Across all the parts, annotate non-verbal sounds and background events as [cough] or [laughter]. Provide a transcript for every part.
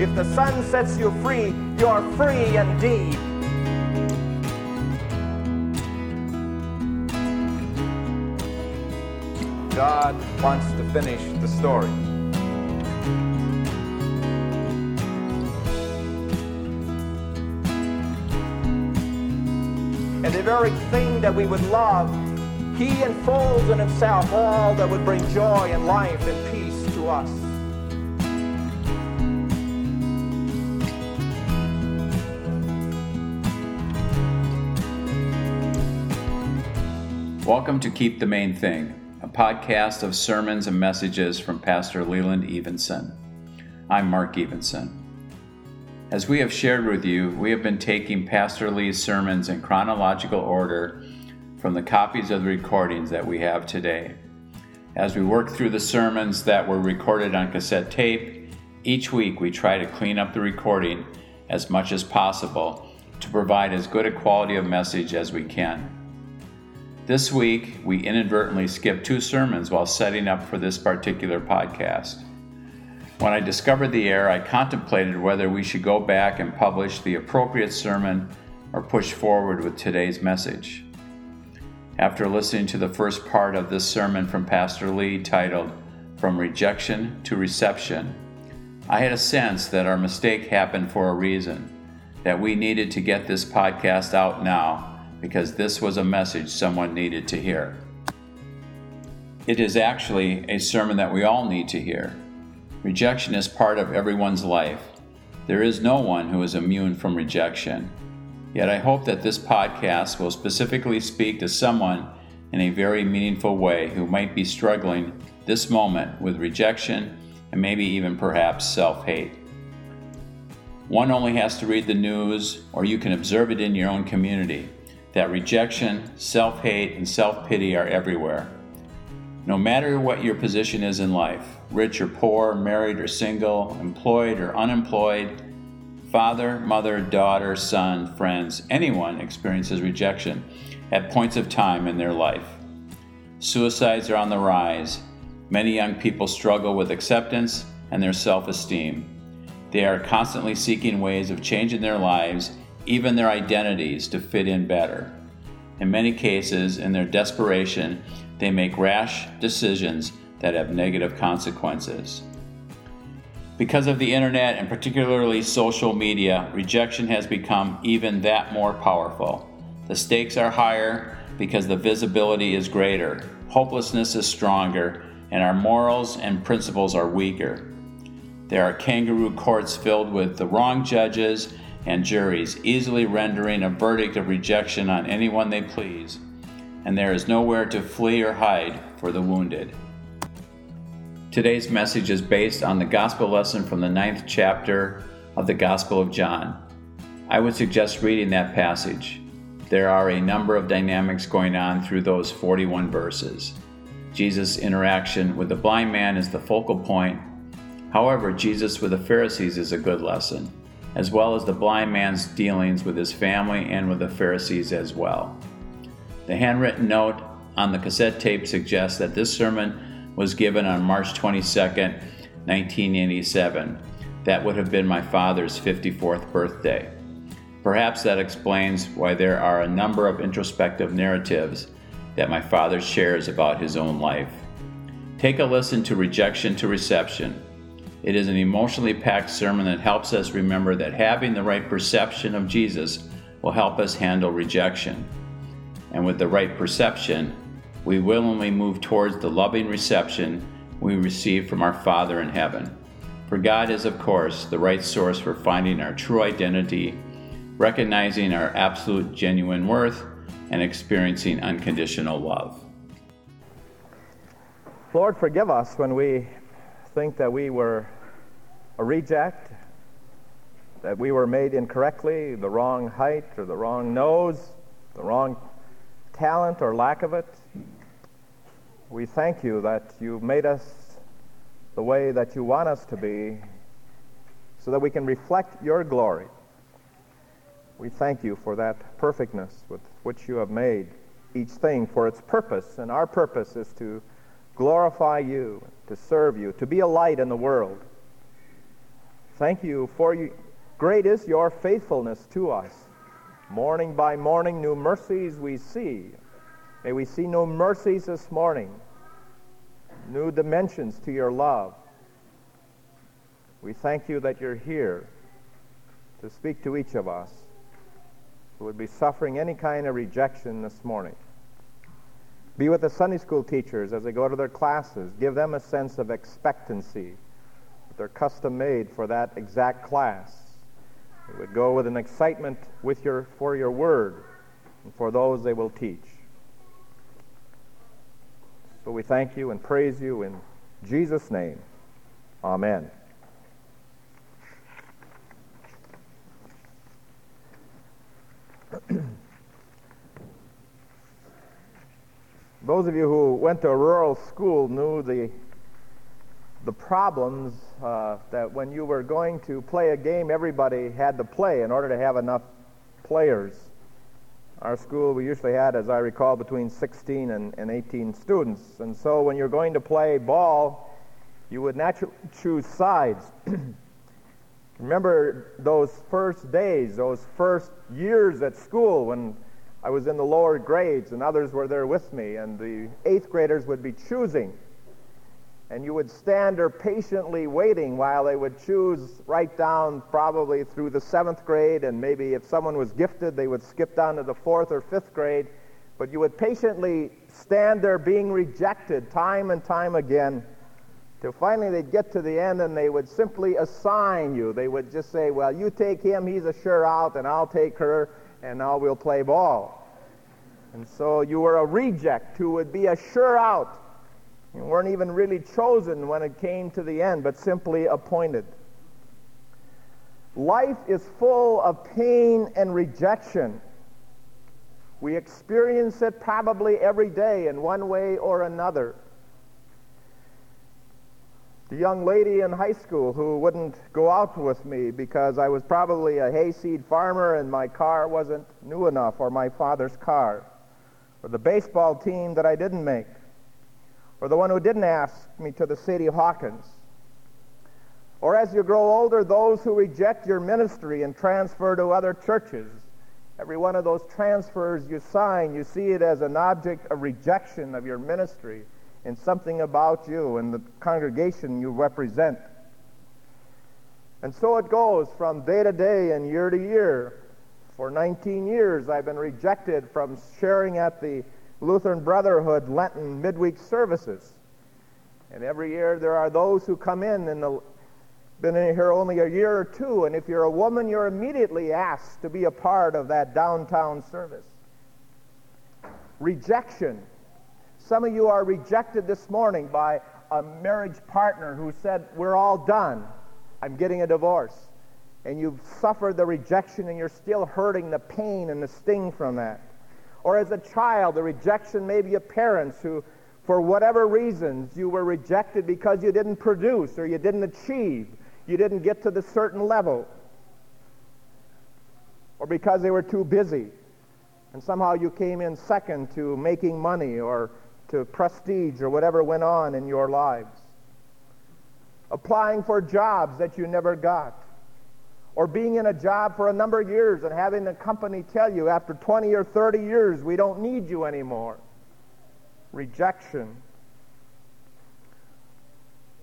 If the Son sets you free, you're free indeed. God wants to finish the story. And the very thing that we would love, He enfolds in Himself all that would bring joy and life and peace to us. Welcome to Keep the Main Thing a podcast of sermons and messages from Pastor Leland Evenson. I'm Mark Evenson. As we have shared with you, we have been taking Pastor Lee's sermons in chronological order from the copies of the recordings that we have today. As we work through the sermons that were recorded on cassette tape, each week we try to clean up the recording as much as possible to provide as good a quality of message as we can. This week, we inadvertently skipped two sermons while setting up for this particular podcast. When I discovered the error, I contemplated whether we should go back and publish the appropriate sermon or push forward with today's message. After listening to the first part of this sermon from Pastor Lee titled From Rejection to Reception, I had a sense that our mistake happened for a reason, that we needed to get this podcast out now because this was a message someone needed to hear. It is actually a sermon that we all need to hear. Rejection is part of everyone's life. There is no one who is immune from rejection. Yet I hope that this podcast will specifically speak to someone in a very meaningful way who might be struggling this moment with rejection and maybe even perhaps self hate. One only has to read the news, or you can observe it in your own community that rejection, self hate, and self pity are everywhere. No matter what your position is in life rich or poor, married or single, employed or unemployed, father, mother, daughter, son, friends, anyone experiences rejection at points of time in their life. Suicides are on the rise. Many young people struggle with acceptance and their self esteem. They are constantly seeking ways of changing their lives even their identities, to fit in better. In many cases, in their desperation, they make rash decisions that have negative consequences. Because of the internet and particularly social media, rejection has become even that more powerful. The stakes are higher because the visibility is greater, hopelessness is stronger, and our morals and principles are weaker. There are kangaroo courts filled with the wrong judges and juries, easily rendering a verdict of rejection on anyone they please, and there is nowhere to flee or hide for the wounded. Today's message is based on the gospel lesson from the ninth chapter of the Gospel of John. I would suggest reading that passage. There are a number of dynamics going on through those 41 verses. Jesus' interaction with the blind man is the focal point. However, Jesus with the Pharisees is a good lesson as well as the blind man's dealings with his family and with the Pharisees as well. The handwritten note on the cassette tape suggests that this sermon was given on March 22, 1987. That would have been my father's 54th birthday. Perhaps that explains why there are a number of introspective narratives that my father shares about his own life. Take a listen to Rejection to Reception it is an emotionally packed sermon that helps us remember that having the right perception of Jesus will help us handle rejection. And with the right perception, we willingly move towards the loving reception we receive from our Father in heaven. For God is, of course, the right source for finding our true identity, recognizing our absolute genuine worth, and experiencing unconditional love. Lord, forgive us when we think that we were a reject, that we were made incorrectly, the wrong height or the wrong nose, the wrong talent or lack of it. We thank you that you made us the way that you want us to be so that we can reflect your glory. We thank you for that perfectness with which you have made each thing for its purpose, and our purpose is to glorify you, to serve you, to be a light in the world. Thank you for you. Great is your faithfulness to us. Morning by morning, new mercies we see. May we see new mercies this morning, new dimensions to your love. We thank you that you're here to speak to each of us who would be suffering any kind of rejection this morning. Be with the Sunday school teachers as they go to their classes. Give them a sense of expectancy. They're custom made for that exact class. They would go with an excitement with your, for your word and for those they will teach. So we thank you and praise you in Jesus' name. Amen. Those of you who went to a rural school knew the the problems uh, that when you were going to play a game, everybody had to play in order to have enough players. Our school, we usually had, as I recall, between 16 and, and 18 students. And so when you're going to play ball, you would naturally choose sides. [clears throat] Remember those first days, those first years at school when I was in the lower grades and others were there with me, and the eighth graders would be choosing. And you would stand there patiently waiting while they would choose right down probably through the seventh grade, and maybe if someone was gifted, they would skip down to the fourth or fifth grade. But you would patiently stand there being rejected time and time again till finally they'd get to the end and they would simply assign you. They would just say, Well, you take him, he's a sure out, and I'll take her and now we'll play ball. And so you were a reject who would be a sure out. You weren't even really chosen when it came to the end, but simply appointed. Life is full of pain and rejection. We experience it probably every day in one way or another the young lady in high school who wouldn't go out with me because I was probably a hayseed farmer and my car wasn't new enough, or my father's car, or the baseball team that I didn't make, or the one who didn't ask me to the Sadie Hawkins. Or as you grow older, those who reject your ministry and transfer to other churches. Every one of those transfers you sign, you see it as an object of rejection of your ministry and something about you and the congregation you represent. And so it goes from day to day and year to year. For 19 years, I've been rejected from sharing at the Lutheran Brotherhood Lenten midweek services. And every year there are those who come in and the, been in here only a year or two, and if you're a woman, you're immediately asked to be a part of that downtown service. Rejection some of you are rejected this morning by a marriage partner who said, We're all done. I'm getting a divorce. And you've suffered the rejection and you're still hurting the pain and the sting from that. Or as a child, the rejection maybe of parents who, for whatever reasons, you were rejected because you didn't produce or you didn't achieve, you didn't get to the certain level, or because they were too busy. And somehow you came in second to making money or to prestige or whatever went on in your lives. Applying for jobs that you never got. Or being in a job for a number of years and having the company tell you after 20 or 30 years, we don't need you anymore. Rejection.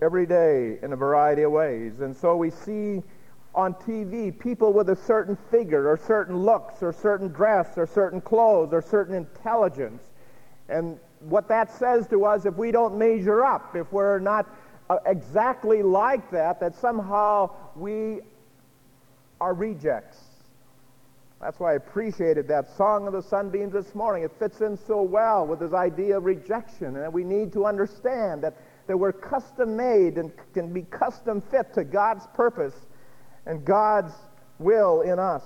Every day in a variety of ways. And so we see on TV people with a certain figure or certain looks or certain dress or certain clothes or certain intelligence. And what that says to us, if we don't measure up, if we're not uh, exactly like that, that somehow we are rejects. That's why I appreciated that song of the sunbeams this morning. It fits in so well with this idea of rejection, and that we need to understand that, that we're custom made and can be custom fit to God's purpose and God's will in us.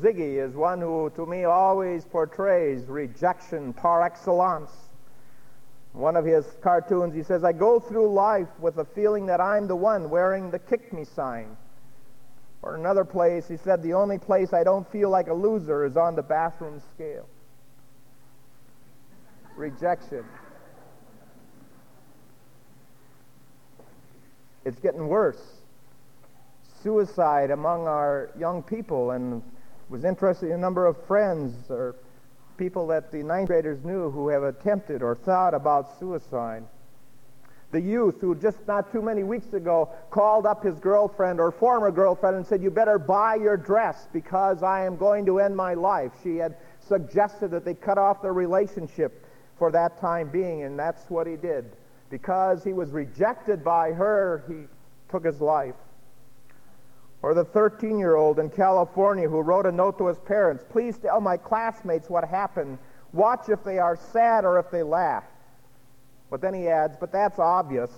Ziggy is one who, to me, always portrays rejection par excellence. One of his cartoons, he says, I go through life with a feeling that I'm the one wearing the kick me sign. Or another place, he said, the only place I don't feel like a loser is on the bathroom scale. Rejection. It's getting worse. Suicide among our young people, and was interested in a number of friends or people that the ninth graders knew who have attempted or thought about suicide. The youth who just not too many weeks ago called up his girlfriend or former girlfriend and said, You better buy your dress because I am going to end my life. She had suggested that they cut off their relationship for that time being, and that's what he did. Because he was rejected by her, he took his life. Or the 13 year old in California who wrote a note to his parents Please tell my classmates what happened. Watch if they are sad or if they laugh. But then he adds, But that's obvious.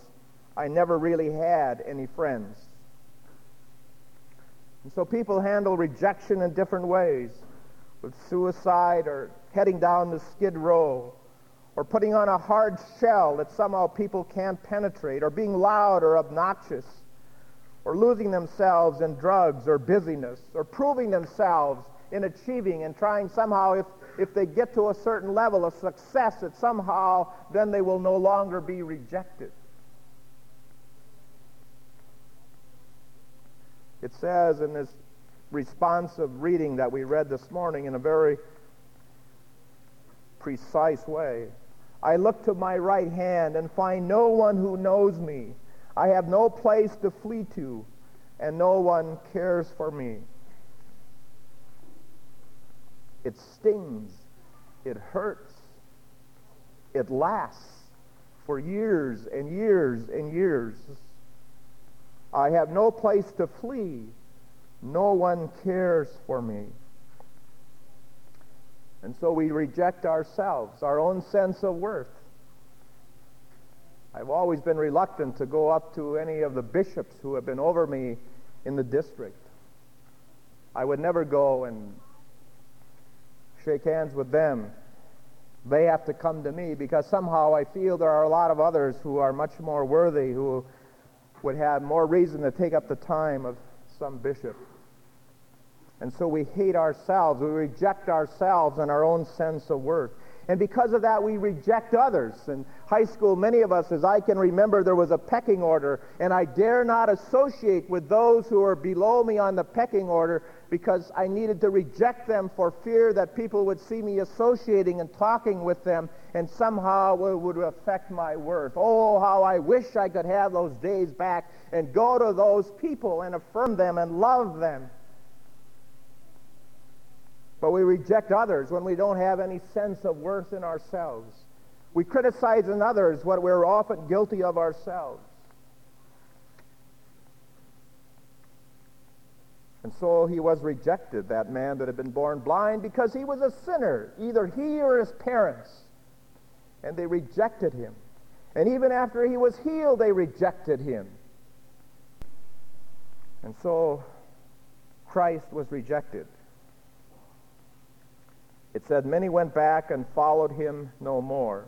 I never really had any friends. And so people handle rejection in different ways with suicide or heading down the skid row or putting on a hard shell that somehow people can't penetrate or being loud or obnoxious or losing themselves in drugs or busyness, or proving themselves in achieving and trying somehow, if, if they get to a certain level of success, that somehow then they will no longer be rejected. It says in this responsive reading that we read this morning in a very precise way I look to my right hand and find no one who knows me. I have no place to flee to, and no one cares for me. It stings. It hurts. It lasts for years and years and years. I have no place to flee. No one cares for me. And so we reject ourselves, our own sense of worth. I've always been reluctant to go up to any of the bishops who have been over me in the district. I would never go and shake hands with them. They have to come to me because somehow I feel there are a lot of others who are much more worthy, who would have more reason to take up the time of some bishop. And so we hate ourselves. We reject ourselves and our own sense of worth. And because of that, we reject others. In high school, many of us, as I can remember, there was a pecking order, and I dare not associate with those who are below me on the pecking order because I needed to reject them for fear that people would see me associating and talking with them, and somehow it would affect my worth. Oh, how I wish I could have those days back and go to those people and affirm them and love them. But we reject others when we don't have any sense of worth in ourselves. We criticize in others what we're often guilty of ourselves. And so he was rejected, that man that had been born blind, because he was a sinner, either he or his parents. And they rejected him. And even after he was healed, they rejected him. And so Christ was rejected. It said, Many went back and followed him no more.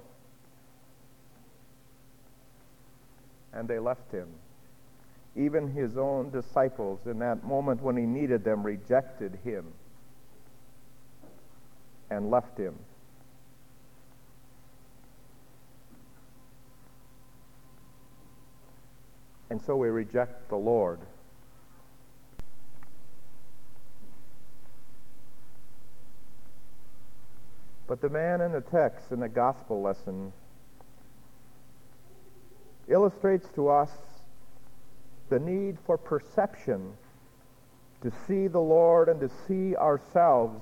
And they left him. Even his own disciples, in that moment when he needed them, rejected him and left him. And so we reject the Lord. But the man in the text in the gospel lesson illustrates to us the need for perception to see the Lord and to see ourselves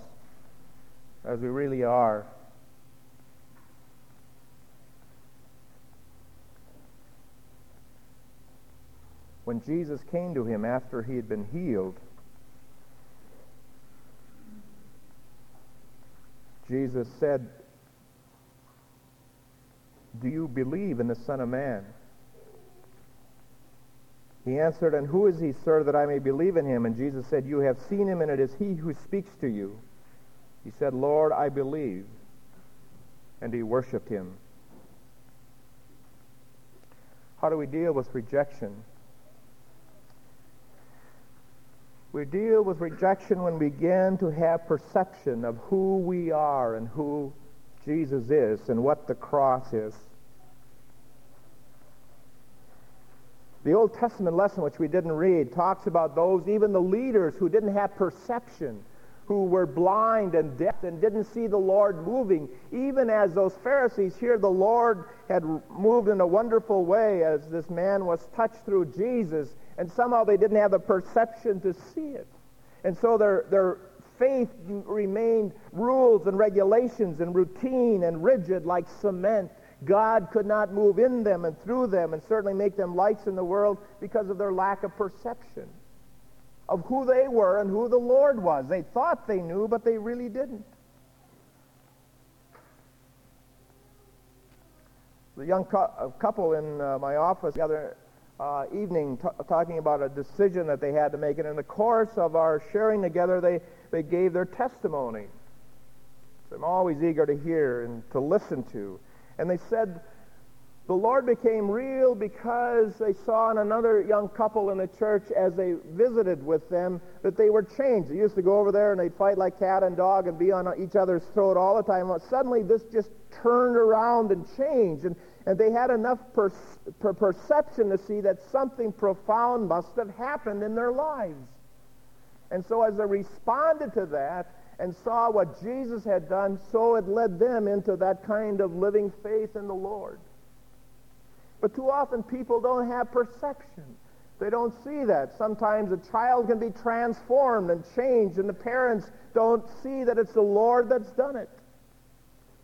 as we really are. When Jesus came to him after he had been healed, Jesus said, Do you believe in the Son of Man? He answered, And who is he, sir, that I may believe in him? And Jesus said, You have seen him, and it is he who speaks to you. He said, Lord, I believe. And he worshiped him. How do we deal with rejection? We deal with rejection when we begin to have perception of who we are and who Jesus is and what the cross is. The Old Testament lesson, which we didn't read, talks about those, even the leaders who didn't have perception, who were blind and deaf and didn't see the Lord moving. Even as those Pharisees here, the Lord had moved in a wonderful way as this man was touched through Jesus, and somehow they didn't have the perception to see it. And so their, their faith remained rules and regulations and routine and rigid like cement God could not move in them and through them and certainly make them lights in the world because of their lack of perception of who they were and who the Lord was. They thought they knew, but they really didn't. The young couple in uh, my office the other uh, evening t- talking about a decision that they had to make, and in the course of our sharing together, they, they gave their testimony. So I'm always eager to hear and to listen to. And they said the Lord became real because they saw in another young couple in the church as they visited with them that they were changed. They used to go over there and they'd fight like cat and dog and be on each other's throat all the time. Well, suddenly this just turned around and changed. And, and they had enough per, per perception to see that something profound must have happened in their lives. And so as they responded to that, and saw what Jesus had done, so it led them into that kind of living faith in the Lord. But too often people don't have perception. They don't see that. Sometimes a child can be transformed and changed, and the parents don't see that it's the Lord that's done it.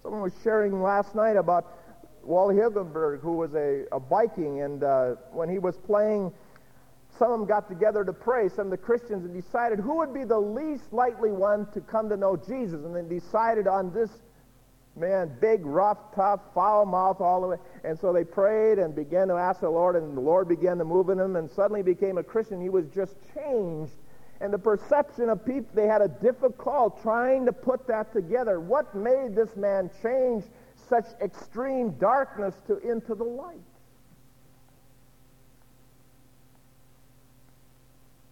Someone was sharing last night about Wally Hilgenberg, who was a, a Viking, and uh, when he was playing some of them got together to pray, some of the Christians, and decided who would be the least likely one to come to know Jesus. And then decided on this man, big, rough, tough, foul mouth all the way. And so they prayed and began to ask the Lord, and the Lord began to move in him, and suddenly became a Christian. He was just changed. And the perception of people, they had a difficult trying to put that together. What made this man change such extreme darkness to into the light?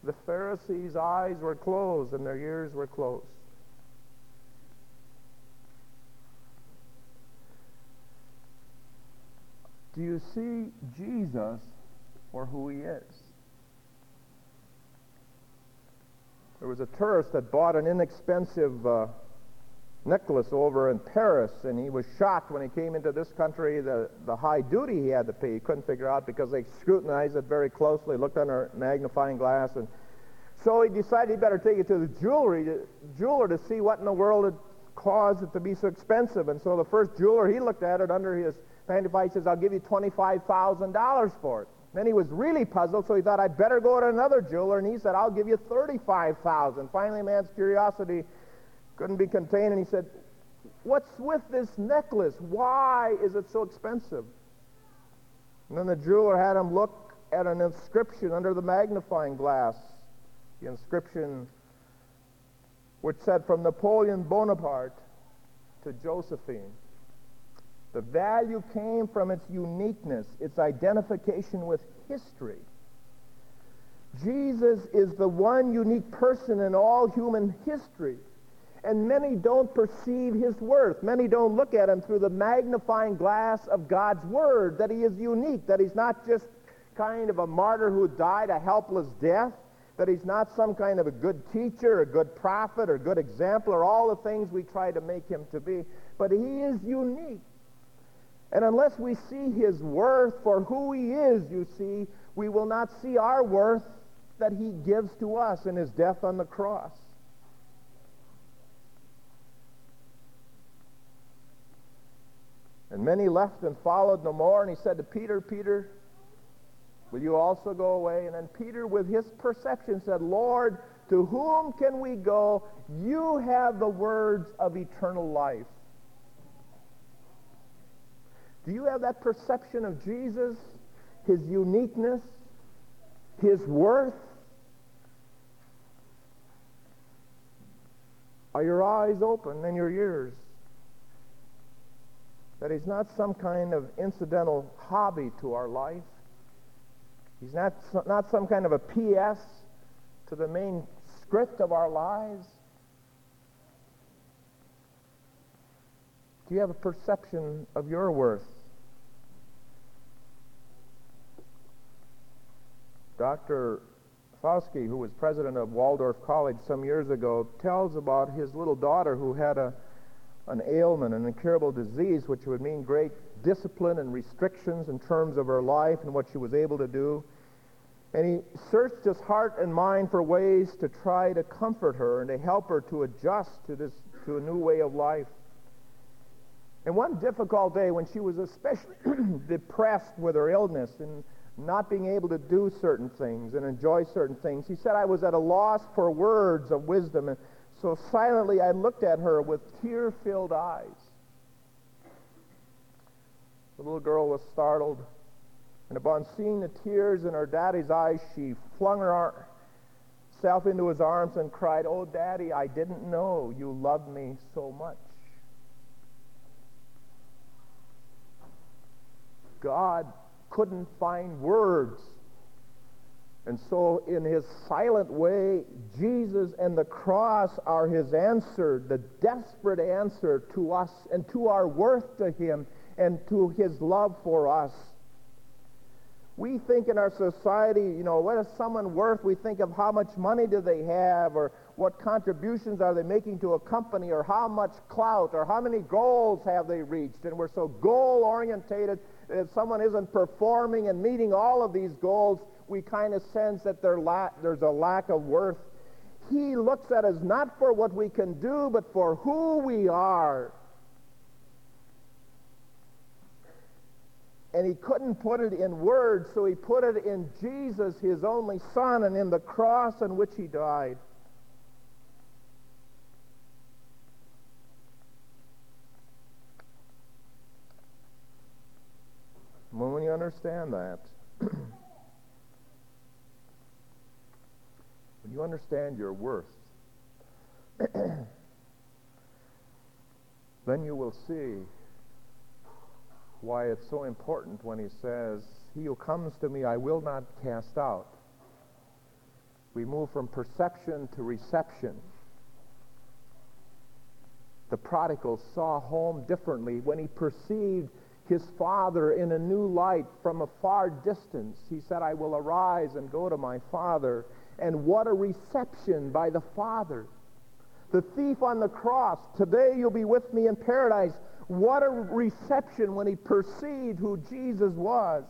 the Pharisees' eyes were closed and their ears were closed. Do you see Jesus for who he is? There was a tourist that bought an inexpensive uh, necklace over in Paris, and he was shocked when he came into this country, the, the high duty he had to pay. He couldn't figure out because they scrutinized it very closely, looked under a magnifying glass, and so he decided he better take it to the jewelry jeweler to see what in the world had caused it to be so expensive. And so the first jeweler, he looked at it under his magnifying, says, I'll give you $25,000 for it. Then he was really puzzled, so he thought, I'd better go to another jeweler, and he said, I'll give you 35000 Finally, man's curiosity couldn't be contained, and he said, What's with this necklace? Why is it so expensive? And then the jeweler had him look at an inscription under the magnifying glass. The inscription which said, From Napoleon Bonaparte to Josephine. The value came from its uniqueness, its identification with history. Jesus is the one unique person in all human history and many don't perceive his worth. Many don't look at him through the magnifying glass of God's word, that he is unique, that he's not just kind of a martyr who died a helpless death, that he's not some kind of a good teacher, a good prophet, or good example, or all the things we try to make him to be, but he is unique. And unless we see his worth for who he is, you see, we will not see our worth that he gives to us in his death on the cross. And many left and followed no more. And he said to Peter, Peter, will you also go away? And then Peter, with his perception, said, Lord, to whom can we go? You have the words of eternal life. Do you have that perception of Jesus, his uniqueness, his worth? Are your eyes open and your ears? that he's not some kind of incidental hobby to our life. He's not, not some kind of a PS to the main script of our lives. Do you have a perception of your worth? Dr. Fauske, who was president of Waldorf College some years ago, tells about his little daughter who had a, an ailment, an incurable disease, which would mean great discipline and restrictions in terms of her life and what she was able to do. And he searched his heart and mind for ways to try to comfort her and to help her to adjust to this to a new way of life. And one difficult day when she was especially [clears throat] depressed with her illness and not being able to do certain things and enjoy certain things, he said, I was at a loss for words of wisdom. And so silently I looked at her with tear filled eyes. The little girl was startled. And upon seeing the tears in her daddy's eyes, she flung herself into his arms and cried, Oh, daddy, I didn't know you loved me so much. God couldn't find words. And so, in his silent way, Jesus and the cross are his answer, the desperate answer to us and to our worth to him and to his love for us. We think in our society, you know, what is someone worth? We think of how much money do they have or what contributions are they making to a company or how much clout or how many goals have they reached. And we're so goal orientated if someone isn't performing and meeting all of these goals, we kind of sense that la- there's a lack of worth. He looks at us not for what we can do, but for who we are. and he couldn't put it in words, so he put it in Jesus, his only Son, and in the cross on which he died. When you understand that, [clears throat] when you understand your worth, [clears throat] then you will see why it's so important when he says, He who comes to me I will not cast out. We move from perception to reception. The prodigal saw home differently when he perceived his father in a new light from a far distance. He said, I will arise and go to my father. And what a reception by the father. The thief on the cross, today you'll be with me in paradise. What a reception when he perceived who Jesus was.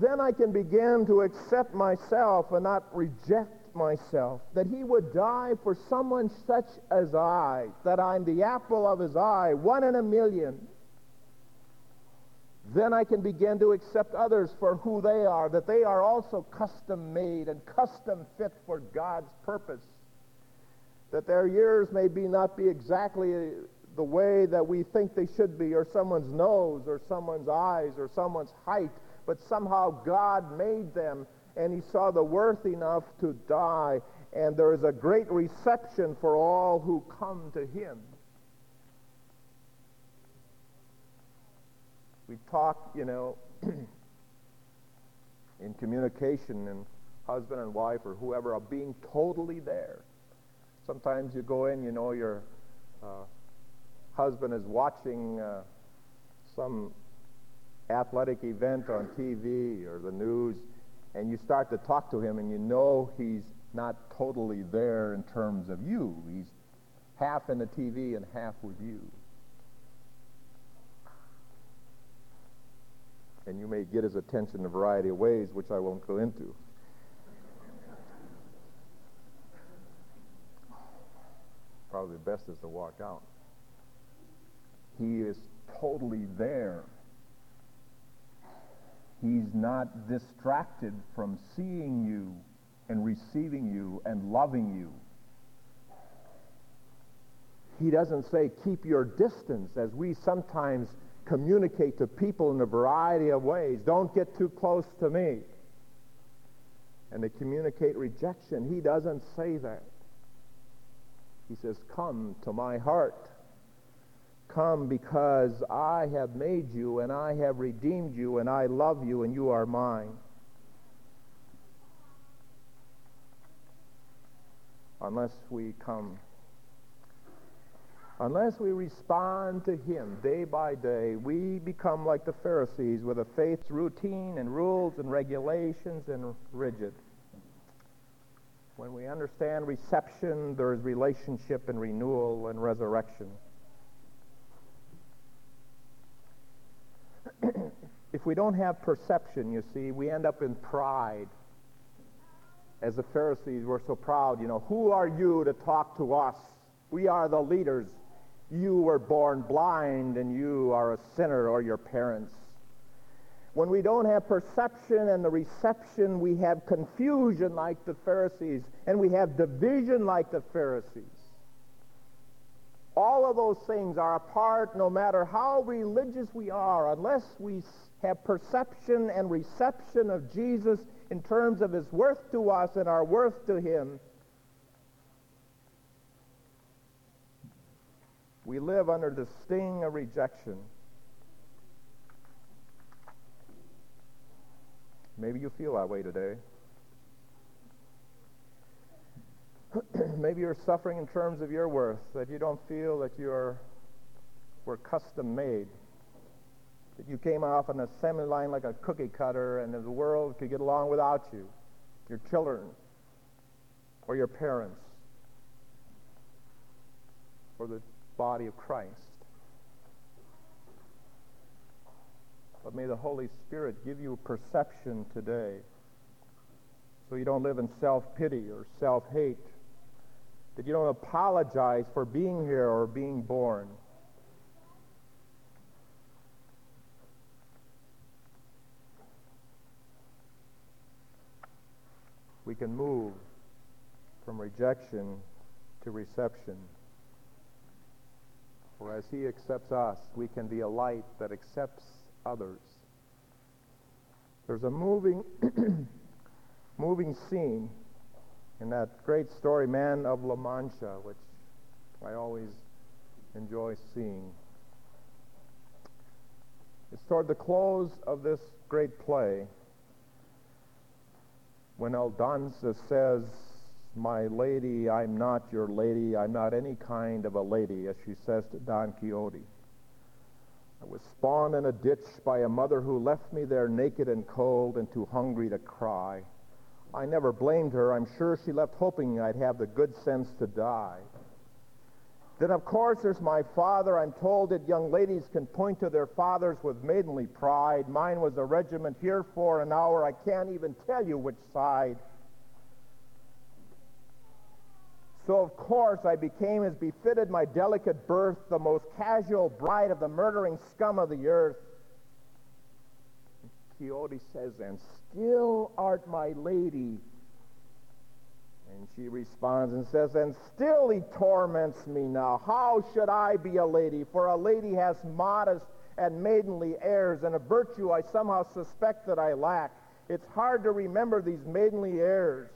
Then I can begin to accept myself and not reject myself. That he would die for someone such as I, that I'm the apple of his eye, one in a million. Then I can begin to accept others for who they are, that they are also custom made and custom fit for God's purpose. That their years may be not be exactly the way that we think they should be, or someone's nose, or someone's eyes, or someone's height, but somehow God made them and he saw the worth enough to die, and there is a great reception for all who come to him. We talk, you know, [clears throat] in communication and husband and wife or whoever of being totally there. Sometimes you go in, you know, your uh, husband is watching uh, some athletic event on TV or the news, and you start to talk to him, and you know he's not totally there in terms of you. He's half in the TV and half with you. And you may get his attention in a variety of ways, which I won't go into. Probably the best is to walk out. He is totally there. He's not distracted from seeing you and receiving you and loving you. He doesn't say, keep your distance, as we sometimes communicate to people in a variety of ways. Don't get too close to me. And they communicate rejection. He doesn't say that. He says, Come to my heart. Come because I have made you and I have redeemed you and I love you and you are mine. Unless we come Unless we respond to Him day by day, we become like the Pharisees with a faith's routine and rules and regulations and rigid. When we understand reception, there is relationship and renewal and resurrection. [clears throat] if we don't have perception, you see, we end up in pride. As the Pharisees were so proud, you know, who are you to talk to us? We are the leaders. You were born blind and you are a sinner or your parents. When we don't have perception and the reception, we have confusion like the Pharisees and we have division like the Pharisees. All of those things are a part, no matter how religious we are, unless we have perception and reception of Jesus in terms of his worth to us and our worth to him. We live under the sting of rejection. Maybe you feel that way today. [clears throat] Maybe you're suffering in terms of your worth, that you don't feel that you're were custom made. That you came off on a assembly line like a cookie cutter and that the world could get along without you, your children, or your parents, or the body of Christ. But may the Holy Spirit give you a perception today so you don't live in self-pity or self-hate that you don't apologize for being here or being born. We can move from rejection to reception. For as he accepts us, we can be a light that accepts others. There's a moving, [clears throat] moving scene in that great story, Man of La Mancha, which I always enjoy seeing. It's toward the close of this great play when Aldonza says, My lady, I'm not your lady, I'm not any kind of a lady, as she says to Don Quixote. I was spawned in a ditch by a mother who left me there naked and cold and too hungry to cry. I never blamed her. I'm sure she left hoping I'd have the good sense to die. Then, of course, there's my father. I'm told that young ladies can point to their fathers with maidenly pride. Mine was a regiment here for an hour. I can't even tell you which side. So, of course, I became, as befitted my delicate birth, the most casual bride of the murdering scum of the earth. Quixote says, and still art my lady. And she responds and says, and still he torments me now. How should I be a lady? For a lady has modest and maidenly airs, and a virtue I somehow suspect that I lack. It's hard to remember these maidenly airs.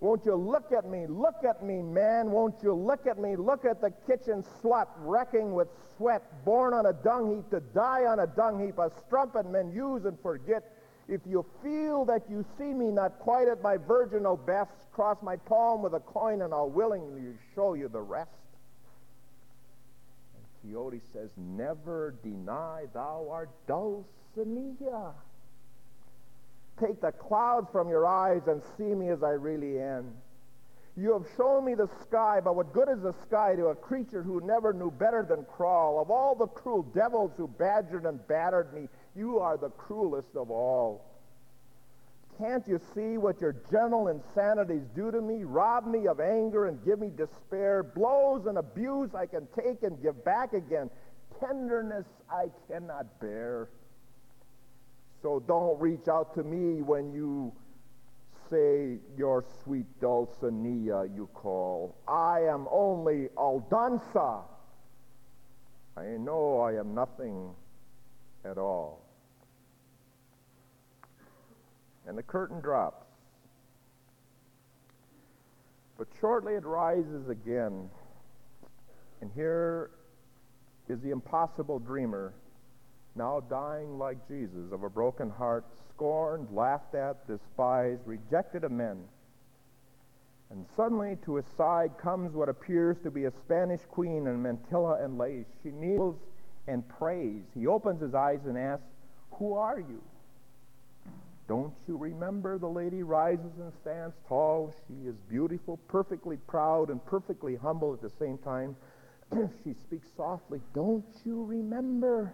Won't you look at me? Look at me, man. Won't you look at me? Look at the kitchen slut wrecking with sweat, born on a dung heap to die on a dung heap, a strumpet men use and forget. If you feel that you see me not quite at my virginal best, cross my palm with a coin and I'll willingly show you the rest. And Quixote says, Never deny thou art Dulcinea. Take the clouds from your eyes and see me as I really am. You have shown me the sky, but what good is the sky to a creature who never knew better than crawl? Of all the cruel devils who badgered and battered me, you are the cruelest of all. Can't you see what your gentle insanities do to me? Rob me of anger and give me despair. Blows and abuse I can take and give back again. Tenderness I cannot bear. So don't reach out to me when you say your sweet Dulcinea you call. I am only Aldonza. I know I am nothing at all. And the curtain drops. But shortly it rises again. And here is the impossible dreamer now dying like Jesus, of a broken heart, scorned, laughed at, despised, rejected of men. And suddenly to his side comes what appears to be a Spanish queen in mantilla and lace. She kneels and prays. He opens his eyes and asks, Who are you? Don't you remember? The lady rises and stands tall. She is beautiful, perfectly proud, and perfectly humble at the same time. [clears throat] she speaks softly. Don't you remember?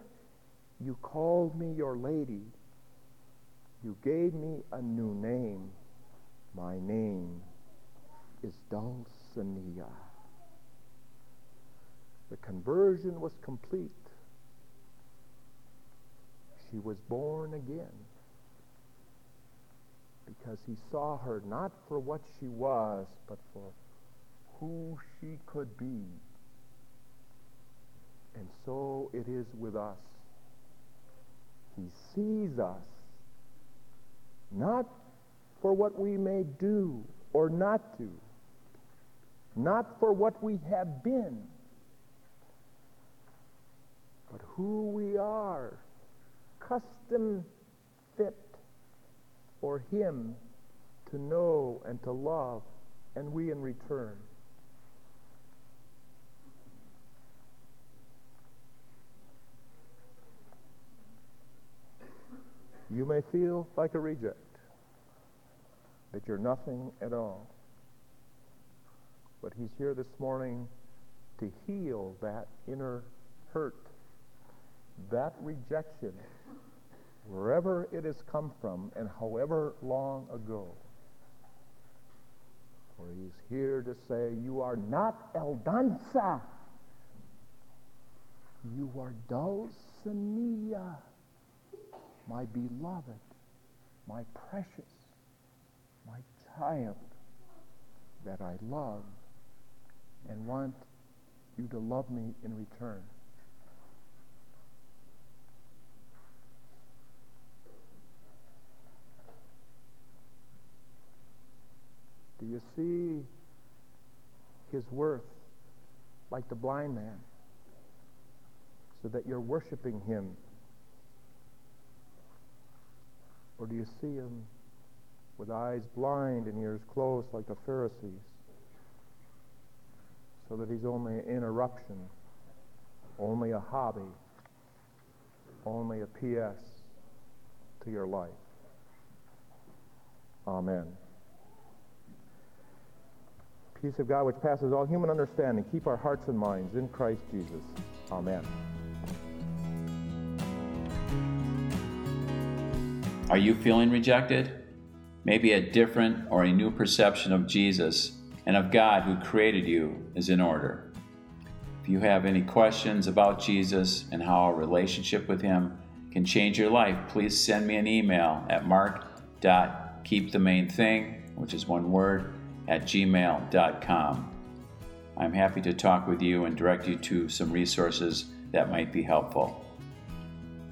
You called me your lady. You gave me a new name. My name is Dulcinea. The conversion was complete. She was born again because he saw her not for what she was, but for who she could be. And so it is with us. He sees us not for what we may do or not do, not for what we have been, but who we are, custom fit for Him to know and to love, and we in return. You may feel like a reject, that you're nothing at all. But He's here this morning to heal that inner hurt, that rejection wherever it has come from and however long ago. For he's here to say, You are not Aldonza. You are Dulcinea, my beloved, my precious, my child that I love and want you to love me in return. Do you see his worth like the blind man? So that you're worshiping him? Or do you see him with eyes blind and ears closed like the Pharisees? So that he's only an interruption, only a hobby, only a PS to your life. Amen. Peace of God, which passes all human understanding, keep our hearts and minds in Christ Jesus. Amen. Are you feeling rejected? Maybe a different or a new perception of Jesus and of God who created you is in order. If you have any questions about Jesus and how a relationship with Him can change your life, please send me an email at mark.keepthemainthing, which is one word, at gmail.com. I'm happy to talk with you and direct you to some resources that might be helpful.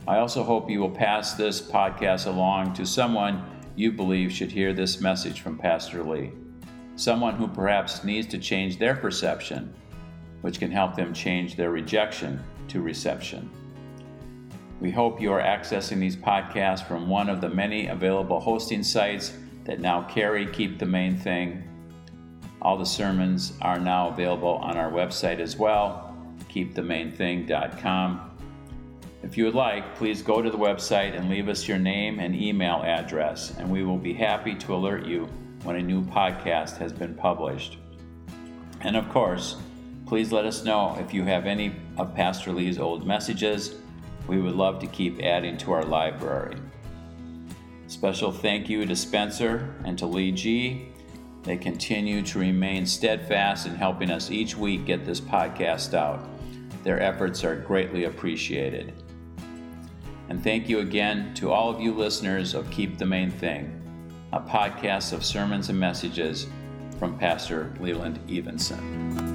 I also hope you will pass this podcast along to someone you believe should hear this message from Pastor Lee. Someone who perhaps needs to change their perception, which can help them change their rejection to reception. We hope you are accessing these podcasts from one of the many available hosting sites that now carry Keep the Main Thing all the sermons are now available on our website as well, keepthemainthing.com. If you would like, please go to the website and leave us your name and email address, and we will be happy to alert you when a new podcast has been published. And of course, please let us know if you have any of Pastor Lee's old messages. We would love to keep adding to our library. Special thank you to Spencer and to Lee G they continue to remain steadfast in helping us each week get this podcast out. Their efforts are greatly appreciated. And thank you again to all of you listeners of Keep the Main Thing, a podcast of sermons and messages from Pastor Leland Evenson.